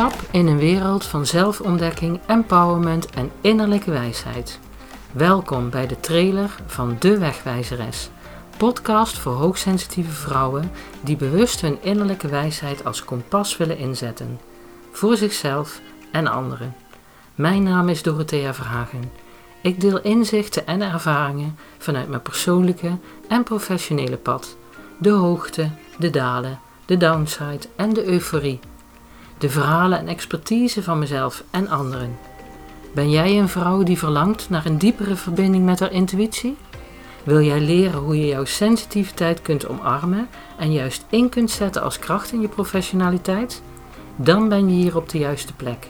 stap in een wereld van zelfontdekking, empowerment en innerlijke wijsheid. Welkom bij de trailer van De Wegwijzeres, podcast voor hoogsensitieve vrouwen die bewust hun innerlijke wijsheid als kompas willen inzetten, voor zichzelf en anderen. Mijn naam is Dorothea Verhagen. Ik deel inzichten en ervaringen vanuit mijn persoonlijke en professionele pad, de hoogte, de dalen, de downside en de euforie de verhalen en expertise van mezelf en anderen. Ben jij een vrouw die verlangt naar een diepere verbinding met haar intuïtie? Wil jij leren hoe je jouw sensitiviteit kunt omarmen en juist in kunt zetten als kracht in je professionaliteit? Dan ben je hier op de juiste plek.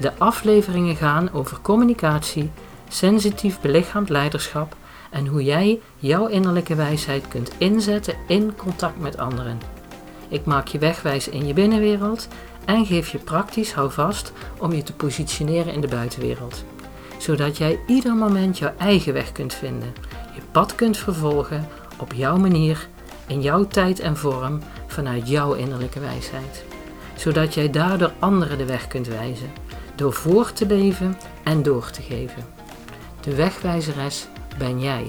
De afleveringen gaan over communicatie, sensitief belichaamd leiderschap en hoe jij jouw innerlijke wijsheid kunt inzetten in contact met anderen. Ik maak je wegwijs in je binnenwereld en geef je praktisch houvast om je te positioneren in de buitenwereld. Zodat jij ieder moment jouw eigen weg kunt vinden, je pad kunt vervolgen op jouw manier, in jouw tijd en vorm, vanuit jouw innerlijke wijsheid. Zodat jij daardoor anderen de weg kunt wijzen, door voor te leven en door te geven. De wegwijzeres ben jij.